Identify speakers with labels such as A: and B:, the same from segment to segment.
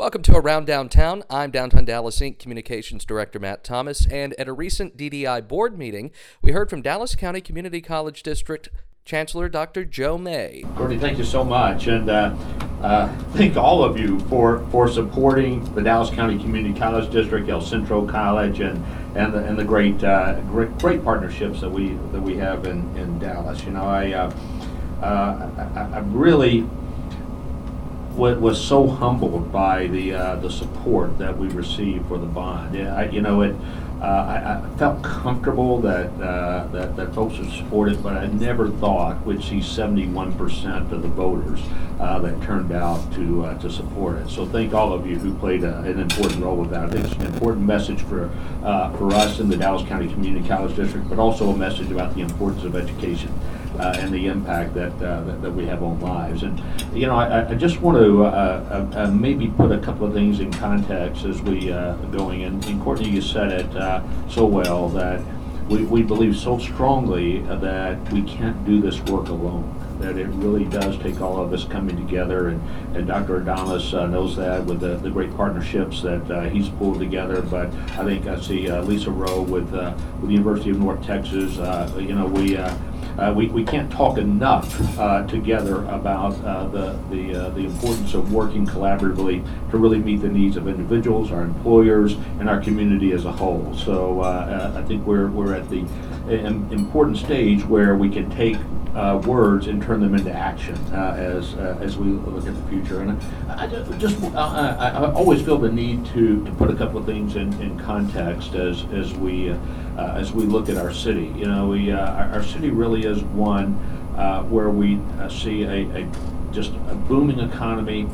A: Welcome to Around Downtown. I'm Downtown Dallas Inc. Communications Director Matt Thomas, and at a recent DDI board meeting, we heard from Dallas County Community College District Chancellor Dr. Joe May.
B: Courtney, thank you so much, and uh, uh, thank all of you for, for supporting the Dallas County Community College District, El Centro College, and and the, and the great, uh, great great partnerships that we that we have in, in Dallas. You know, I uh, uh, I, I really wa- was so humbled by the uh, the support that we received for the bond. Yeah, I, you know it. Uh, I, I felt comfortable that, uh, that that folks would support it, but I never thought we'd see 71% of the voters uh, that turned out to uh, to support it. So thank all of you who played a, an important role with that. I think it's an important message for uh, for us in the Dallas County Community College District, but also a message about the importance of education uh, and the impact that, uh, that that we have on lives. And you know, I, I just want to uh, uh, uh, maybe put a couple of things in context as we uh, going. And, and Courtney, you said it uh, so well that we, we believe so strongly that we can't do this work alone. That it really does take all of us coming together, and, and Dr. Adames uh, knows that with the, the great partnerships that uh, he's pulled together. But I think I see uh, Lisa Rowe with with the University of North Texas. You know, we. Uh, we, we can't talk enough uh, together about uh, the, the, uh, the importance of working collaboratively to really meet the needs of individuals, our employers, and our community as a whole. So uh, uh, I think we're, we're at the important stage where we can take uh, words and turn them into action uh, as uh, as we look at the future. And I, I just uh, I, I always feel the need to, to put a couple of things in, in context as as we uh, uh, as we look at our city. You know, we our, city really is one where we see a, a just a booming economy.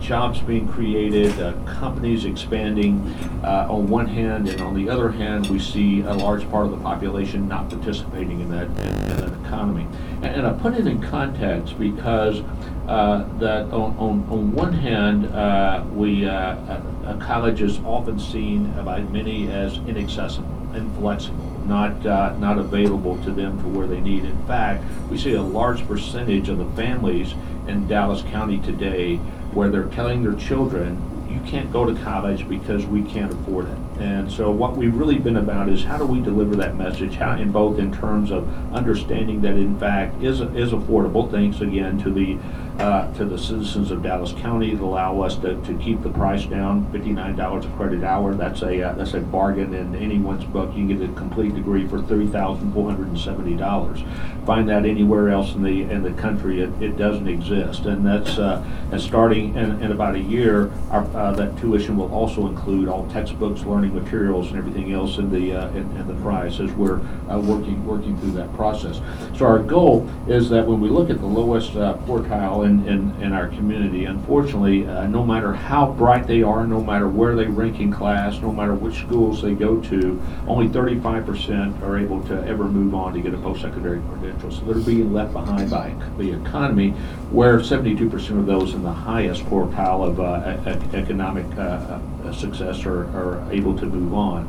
B: Jobs being created, companies expanding on one hand, and on the other hand, we see a large part of the population not participating in that, in, in that economy. And, and I put it in context because uh, that on, on, on one hand, uh, we uh, a, a college is often seen by many as inaccessible, inflexible, not uh, not available to them to where they need. In fact, we see a large percentage of the families in Dallas County today where they're telling their children, you can't go to college because we can't afford it. And so what we've really been about is how do we deliver that message, how, in both in terms of understanding that in fact is, is affordable, thanks again to the, uh, to the citizens of Dallas County that allow us to, to keep the price down, fifty-nine dollars a credit hour. That's a, uh, that's a bargain in anyone's book. You can get a complete degree for three thousand four hundred and seventy dollars. Find that anywhere else in the, in the country, it, it doesn't exist. And that's, uh, and starting in, in about a year, our, uh, that tuition will also include all textbooks, learning materials, and everything else in the, uh, in, in the price as we're, uh, working, working through that process. So our goal is that when we look at the lowest uh, quartile in, in, in our community, unfortunately, uh, no matter how bright they are, no matter where they rank in class, no matter which schools they go to, only thirty-five percent are able to ever move on to get a post-secondary credential. So they're being left behind by the economy, where seventy-two percent of those in the highest quartile of uh, economic uh, uh, success are, are able to move on.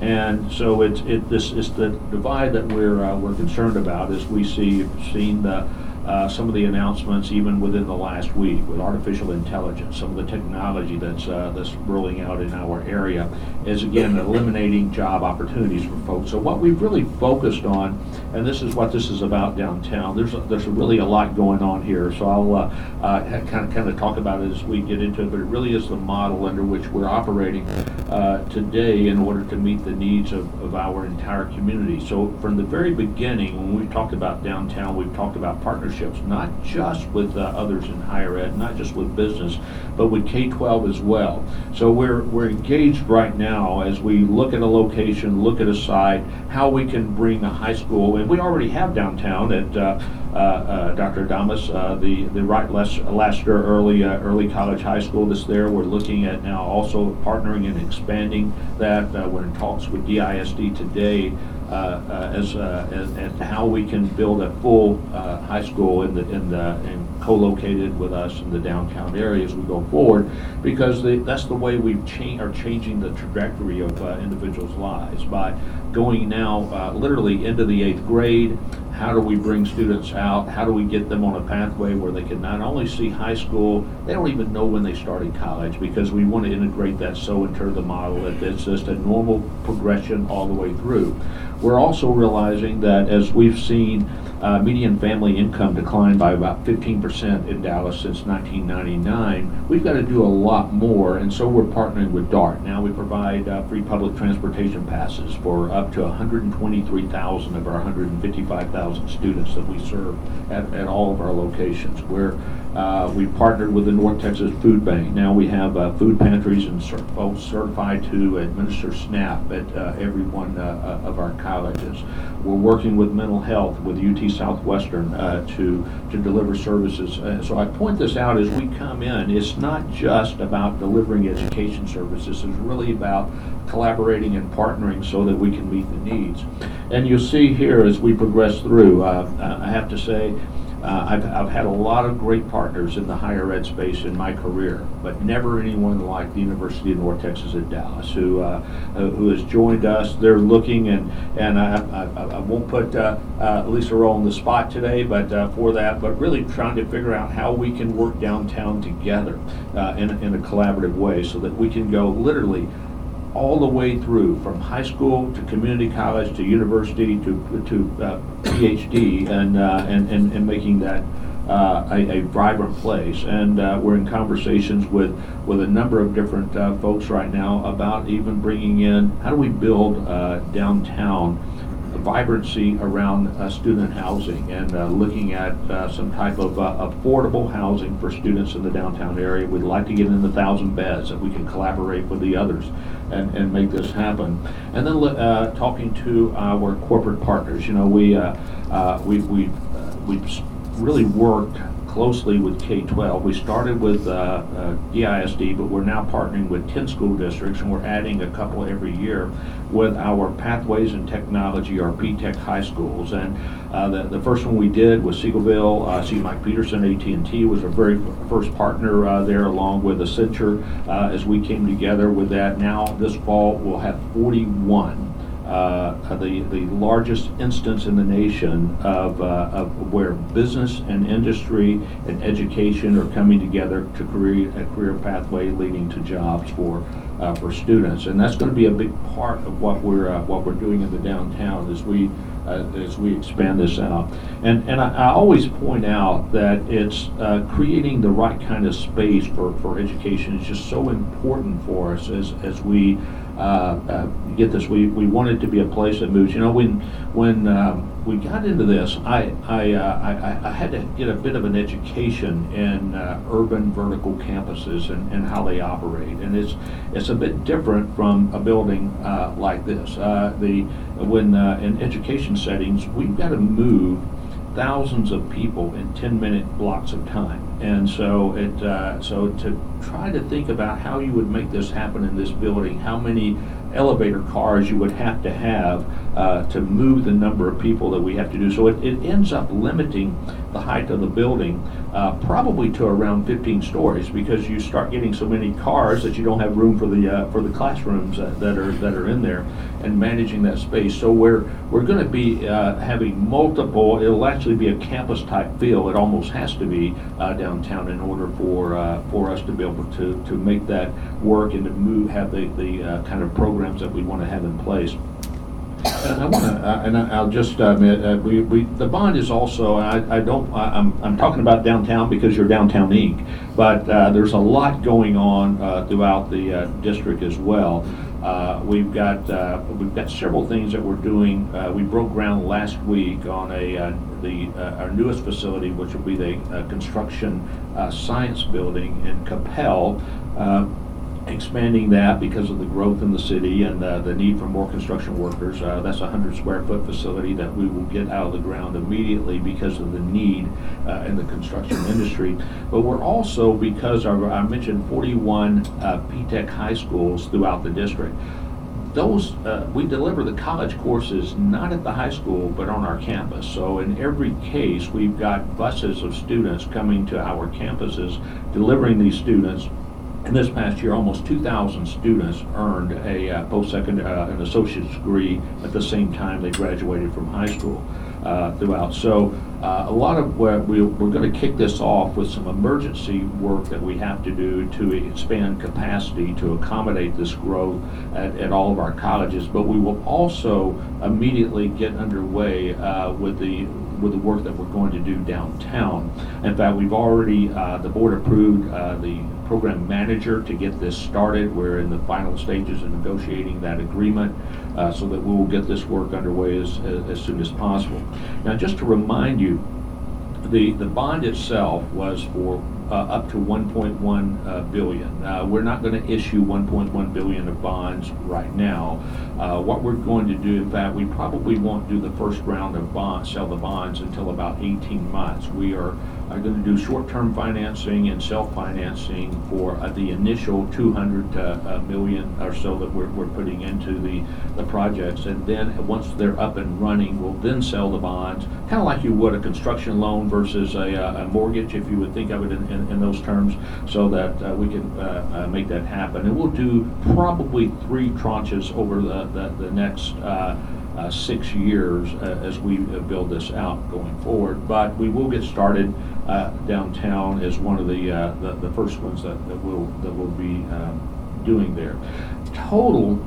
B: And so it's, it, this is the divide that we're, uh, we're concerned about as we see, seen the, uh, some of the announcements even within the last week with artificial intelligence, some of the technology that's, uh, that's rolling out in our area is again eliminating job opportunities for folks. So what we've really focused on, and this is what this is about downtown, there's, a- there's really a lot going on here. So I'll, kind of, kind of talk about it as we get into it, but it really is the model under which we're operating, uh, today in order to meet the needs of, of our entire community. So from the very beginning, when we talked about downtown, we've talked about partnerships, not just with uh, others in higher ed, not just with business, but with K-12 as well. So we're, we're engaged right now as we look at a location, look at a site, how we can bring a high school, we already have downtown at uh, uh, uh, Dr. Adames, uh, the, the Wright Lassiter Early, uh, Early College High School that's there. We're looking at now also partnering and expanding that. We're in talks with DISD today as, as, how we can build a full high school in the, in the, in co-located with us in the downtown area as we go forward, because that's the way changed, are changing the trajectory of uh, individuals' lives by going now uh, literally into the eighth grade. How do we bring students out? How do we get them on a pathway where they can not only see high school, they don't even know when they started college because we want to integrate that so into the model that it's just a normal progression all the way through. We're also realizing that as we've seen uh, median family income declined by about 15% in Dallas since 1999. We've got to do a lot more, and so we're partnering with DART. Now we provide uh, free public transportation passes for up to 123,000 of our 155,000 students that we serve at, at all of our locations. We're uh, we partnered with the North Texas Food Bank. Now we have uh, food pantries and cert- folks certified to administer SNAP at uh, every one uh, of our colleges. We're working with mental health with UT Southwestern uh, to to deliver services. Uh, so I point this out as we come in. It's not just about delivering education services. It's really about collaborating and partnering so that we can meet the needs. And you'll see here as we progress through. Uh, I have to say. Uh, I've, I've had a lot of great partners in the higher ed space in my career, but never anyone like the University of North Texas at Dallas, who uh, uh, who has joined us. They're looking, and and I, I, I won't put uh, uh, Lisa Rowe on the spot today, but uh, for that, but really trying to figure out how we can work downtown together in, in a collaborative way, so that we can go literally all the way through, from high school to community college to university to, to uh, PhD, and, uh, and, and, and making that uh, a, a vibrant place. And uh, we're in conversations with, with a number of different uh, folks right now about even bringing in how do we build uh, downtown vibrancy around uh, student housing and uh, looking at uh, some type of uh, affordable housing for students in the downtown area. We'd like to get in the thousand beds that we can collaborate with the others and, and make this happen. And then uh, talking to our corporate partners. You know, we uh, we we we've really worked closely with K-12. We started with uh, uh, DISD, but we're now partnering with 10 school districts, and we're adding a couple every year with our Pathways and Technology, our P-Tech high schools. And uh, the, the first one we did was Seagoville. Uh, C. Mike Peterson, AT&T, was our very first partner uh, there, along with Accenture, uh, as we came together with that. Now, this fall, we'll have 41 uh, the, the largest instance in the nation of, uh, of where business and industry and education are coming together to create a career pathway leading to jobs for, uh, for students. And that's going to be a big part of what we're, uh, what we're doing in the downtown as we, uh, as we expand this out. And, and I, I always point out that it's uh, creating the right kind of space for, for education is just so important for us as, as we get this. We, we want it to be a place that moves. You know, when when um, we got into this, I I, uh, I I had to get a bit of an education in uh, urban vertical campuses and, and how they operate, and it's it's a bit different from a building uh, like this. Uh, the when uh, in education settings, we've got to move thousands of people in 10 minute blocks of time. And so it uh, so to try to think about how you would make this happen in this building, how many elevator cars you would have to have uh, to move the number of people that we have to do. So it, it ends up limiting the height of the building uh, probably to around 15 stories because you start getting so many cars that you don't have room for the uh, for the classrooms that, that are that are in there and managing that space. So we're we're going to be uh, having multiple. It'll actually be a campus type feel. It almost has to be uh, downtown in order for uh, for us to be able to to make that work and to move have the the uh, kind of programs that we want to have in place. And I want to, and I- I'll just admit, uh, we, we, the bond is also, I, I don't, I'm, I'm talking about downtown because you're Downtown Inc., but uh, there's a lot going on uh, throughout the uh, district as well. Uh, We've got, uh, we've got several things that we're doing. Uh, We broke ground last week on a, uh, the, uh, our newest facility, which will be the uh, construction uh, science building in Coppell. Uh, expanding that because of the growth in the city and uh, the need for more construction workers. Uh, That's a 100 square foot facility that we will get out of the ground immediately because of the need uh, in the construction industry. But we're also, because our- I mentioned 41 uh, P-TECH high schools throughout the district, those, uh, we deliver the college courses not at the high school, but on our campus. So in every case, we've got buses of students coming to our campuses, delivering these students. And this past year, almost 2,000 students earned a uh, post-secondary, uh, an associate's degree at the same time they graduated from high school uh, throughout. So uh, a lot of what we, we're going to kick this off with some emergency work that we have to do to expand capacity to accommodate this growth at, at all of our colleges. But we will also immediately get underway uh, with the with the work that we're going to do downtown. In fact, we've already uh, the board approved uh, the program manager to get this started. We're in the final stages of negotiating that agreement uh, so that we will get this work underway as, as, as soon as possible. Now, just to remind you, the, the bond itself was for uh, up to 1.1 uh, billion. Uh, we're not going to issue 1.1 billion of bonds right now. Uh, what we're going to do, in fact, we probably won't do the first round of bonds, sell the bonds until about 18 months. We are are going to do short-term financing and self-financing for uh, the initial 200 uh, uh, million or so that we're, we're putting into the, the projects. And then once they're up and running, we'll then sell the bonds, kind of like you would a construction loan versus a, uh, a mortgage, if you would think of it in, in, in those terms, so that uh, we can uh, make that happen. And we'll do probably three tranches over the, the, the next uh, six years uh, as we uh, build this out going forward. But we will get started uh, downtown is one of the, uh, the, the first ones that, that we'll that we'll be um, doing there. Total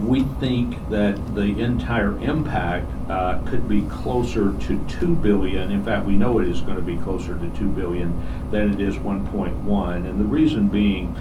B: we think that the entire impact uh, could be closer to 2 billion. In fact, we know it is going to be closer to 2 billion than it is 1.1. And the reason being,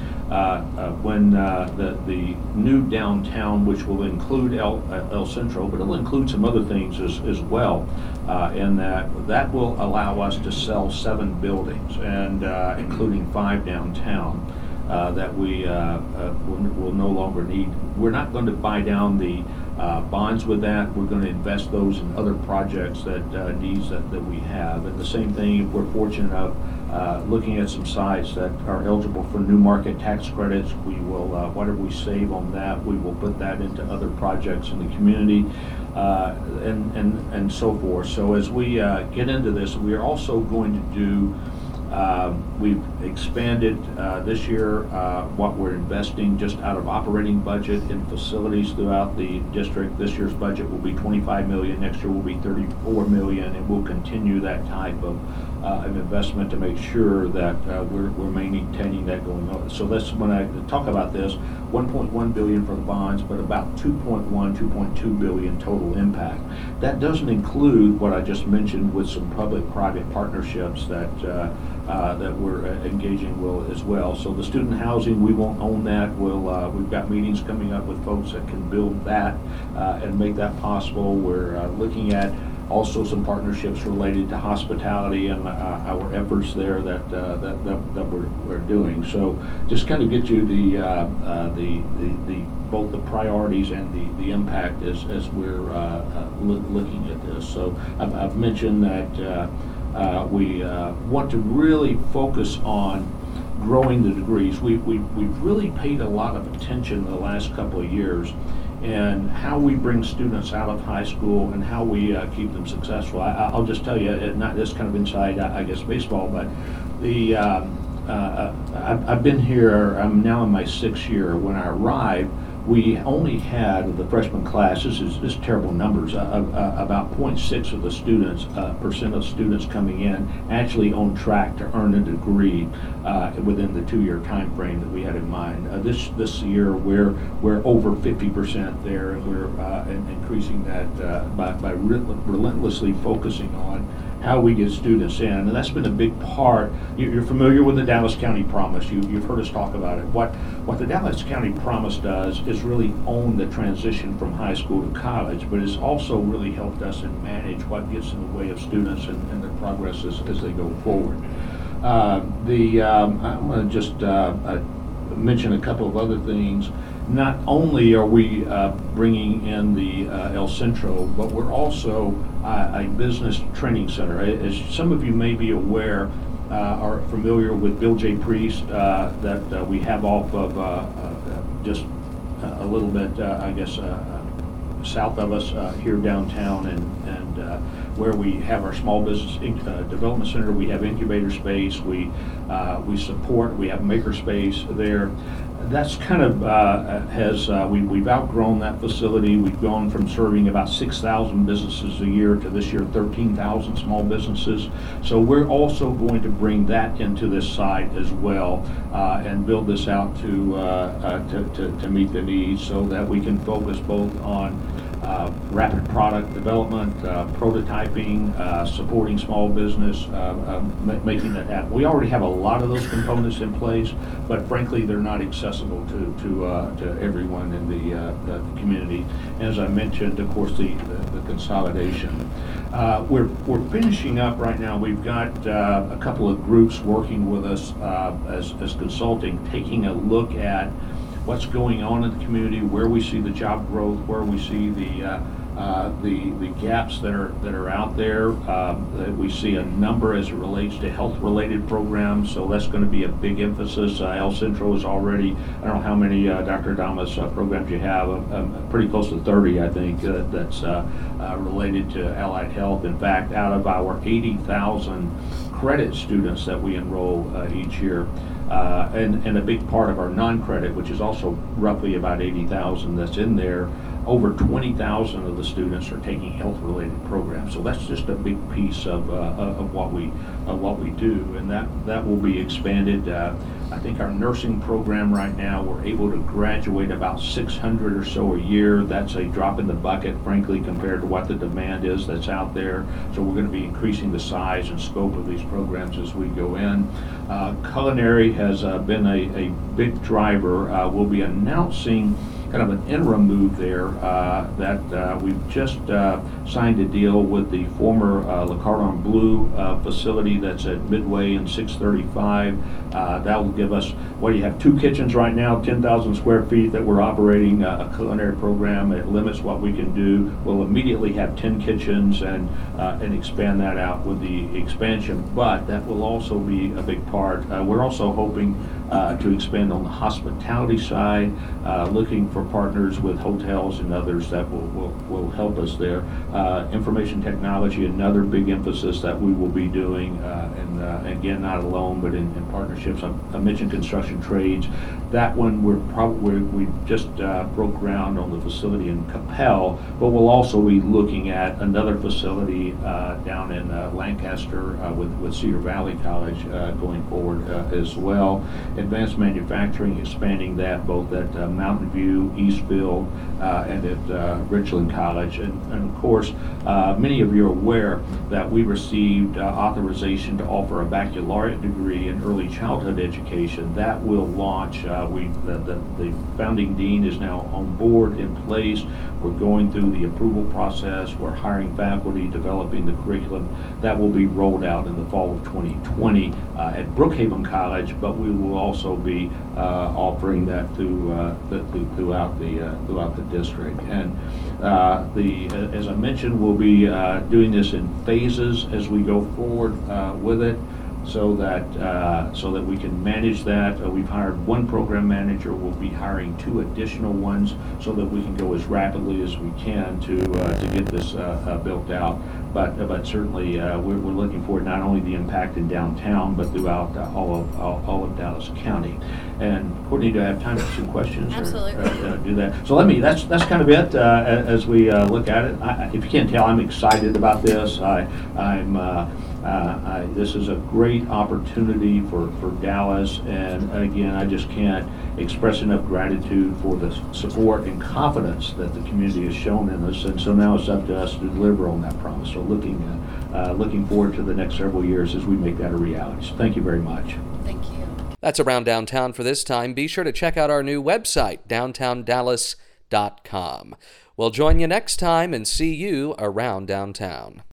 B: when uh, the, the new downtown, which will include El, uh, El Centro, but it'll include some other things as, as well, uh, in that that will allow us to sell seven buildings, and including five downtown uh, that we uh, uh, will, will, no longer need. We're not going to buy down the uh, bonds with that. We're going to invest those in other projects that uh, needs that, that we have. And the same thing, if we're fortunate enough, uh, looking at some sites that are eligible for new market tax credits, we will, whatever we save on that, we will put that into other projects in the community. and, and, and so forth. So as we get into this, we are also going to do um, We've expanded uh, this year uh, what we're investing just out of operating budget in facilities throughout the district. This year's budget will be 25 million, next year will be 34 million, and we'll continue that type of uh, of investment to make sure that uh, we're we're maintaining that going on. So that's when I talk about this, 1.1 billion for the bonds, but about 2.1, 2.2 billion total impact. That doesn't include what I just mentioned with some public-private partnerships that uh, uh, that we're uh, engaging will as well. So the student housing, we won't own that. We'll, uh, we've got meetings coming up with folks that can build that uh, and make that possible. We're uh, looking at also some partnerships related to hospitality and uh, our efforts there that, uh, that, that, that we're, we're doing. So just kind of get you the, uh, uh, the, the, the, both the priorities and the, the impact as, as we're uh, uh, loo- looking at this. So I've, I've mentioned that we want to really focus on growing the degrees. We, we, we've really paid a lot of attention in the last couple of years and how we bring students out of high school and how we uh, keep them successful. I, will just tell you, not this kind of inside, I, guess, baseball, but the um, uh, uh, I've, been here. I'm now in my sixth year. When I arrived, we only had the freshman class. This is this is terrible numbers. Uh, uh, about 0.6 of the students, uh, percent of students coming in, actually on track to earn a degree uh, within the two-year time frame that we had in mind. Uh, this this year, we're we're over 50% there, and we're uh, increasing that by by relentlessly focusing on how we get students in, and that's been a big part. You- are familiar with the Dallas County Promise. You, you've heard us talk about it. What what the Dallas County Promise does is really own the transition from high school to college, but it's also really helped us and manage what gets in the way of students and, and their progress as, as they go forward. Uh, the um, I'm going to just uh, uh, mention a couple of other things not only are we uh, bringing in the uh, El Centro, but we're also uh, a business training center. As some of you may be aware, uh, are familiar with Bill J. Priest uh, that uh, we have off of just a little bit, I guess, south of us here downtown and, and where we have our small business uh, development center, we have incubator space, we, uh, we support, we have maker space there. That's kind of, uh, has, uh, we, we've outgrown that facility. We've gone from serving about 6,000 businesses a year to this year 13,000 small businesses. So we're also going to bring that into this site as well uh, and build this out to, uh, uh, to, to, to meet the needs so that we can focus both on uh, rapid product development, uh, prototyping, uh, supporting small business, uh, uh, ma- making that happen. We already have a lot of those components in place, but frankly, they're not accessible to, to, uh, to everyone in the, the community. And as I mentioned, of course, the, the the consolidation. We're, we're finishing up right now. We've got a couple of groups working with us as, as consulting, taking a look at what's going on in the community, where we see the job growth, where we see the, uh, uh, the, the gaps that are, that are out there. Um, We see a number as it relates to health-related programs, so that's going to be a big emphasis. Uh, El Centro is already, I don't know how many, uh, Dr. Adames, uh, programs you have, um, um, pretty close to 30, I think, uh, that's uh, related to allied health. In fact, out of our 80,000 credit students that we enroll each year, uh, and, and a big part of our non-credit, which is also roughly about 80,000 that's in there, over 20,000 of the students are taking health-related programs. So that's just a big piece of, uh, of what we, of what we do, and that, that will be expanded. Uh, I think our nursing program right now, we're able to graduate about 600 or so a year. That's a drop in the bucket, frankly, compared to what the demand is that's out there. So we're going to be increasing the size and scope of these programs as we go in. Uh, Culinary has uh, been a, a big driver. Uh, We'll be announcing kind of an interim move there, uh, that uh, we've just uh, signed a deal with the former uh, Le Cordon Bleu uh, facility that's at Midway and 635. Uh, That will give us, what do you have, two kitchens right now, 10,000 square feet that we're operating a culinary program. It limits what we can do. We'll immediately have 10 kitchens and, and expand that out with the expansion. But that will also be a big part. We're also hoping uh, to expand on the hospitality side, uh, looking for partners with hotels and others that will, will, will help us there. Uh, Information technology, another big emphasis that we will be doing, uh, uh, again, not alone, but in in partnerships. I I mentioned construction trades. That one, we're probably, we just uh, broke ground on the facility in Coppell, but we'll also be looking at another facility uh, down in uh, Lancaster uh, with with Cedar Valley College uh, going forward uh, as well. Advanced manufacturing, expanding that both at uh, Mountain View, Eastfield, uh, and at uh, Richland College. And and of course, uh, many of you are aware that we received uh, authorization to offer a baccalaureate degree in early childhood education. That will launch, uh, we, the the the founding dean is now on board, in place. We're going through the approval process, we're hiring faculty, developing the curriculum. That will be rolled out in the fall of 2020 uh, at Brookhaven College, but we will also be uh, offering that through, uh, th- th- throughout the, uh, throughout the district. And uh, the, as I mentioned, we'll be uh, doing this in phases as we go forward uh, with it so that, uh, so that we can manage that. Uh, We've hired one program manager, we'll be hiring two additional ones so that we can go as rapidly as we can to, uh, to get this uh, uh, built out. But, but certainly, uh, we're, we're looking for not only the impact in downtown, but throughout uh, all of, all all of Dallas County. And Courtney, do I have time for some questions? or,
C: Absolutely.
B: uh, uh, Do that. So let me, that's, that's kind of it uh, a- as we uh, look at it. I- I- If you can't tell, I'm excited about this. I, I'm, uh, uh, I- This is a great opportunity for, for Dallas, and again, I just can't express enough gratitude for the support and confidence that the community has shown in us, and so now it's up to us to deliver on that promise. So looking, uh, uh, looking forward to the next several years as we make that a reality. So thank you very much.
C: Thank you.
A: That's around downtown for this time. Be sure to check out our new website, downtowndallas.com. We'll join you next time and see you around downtown.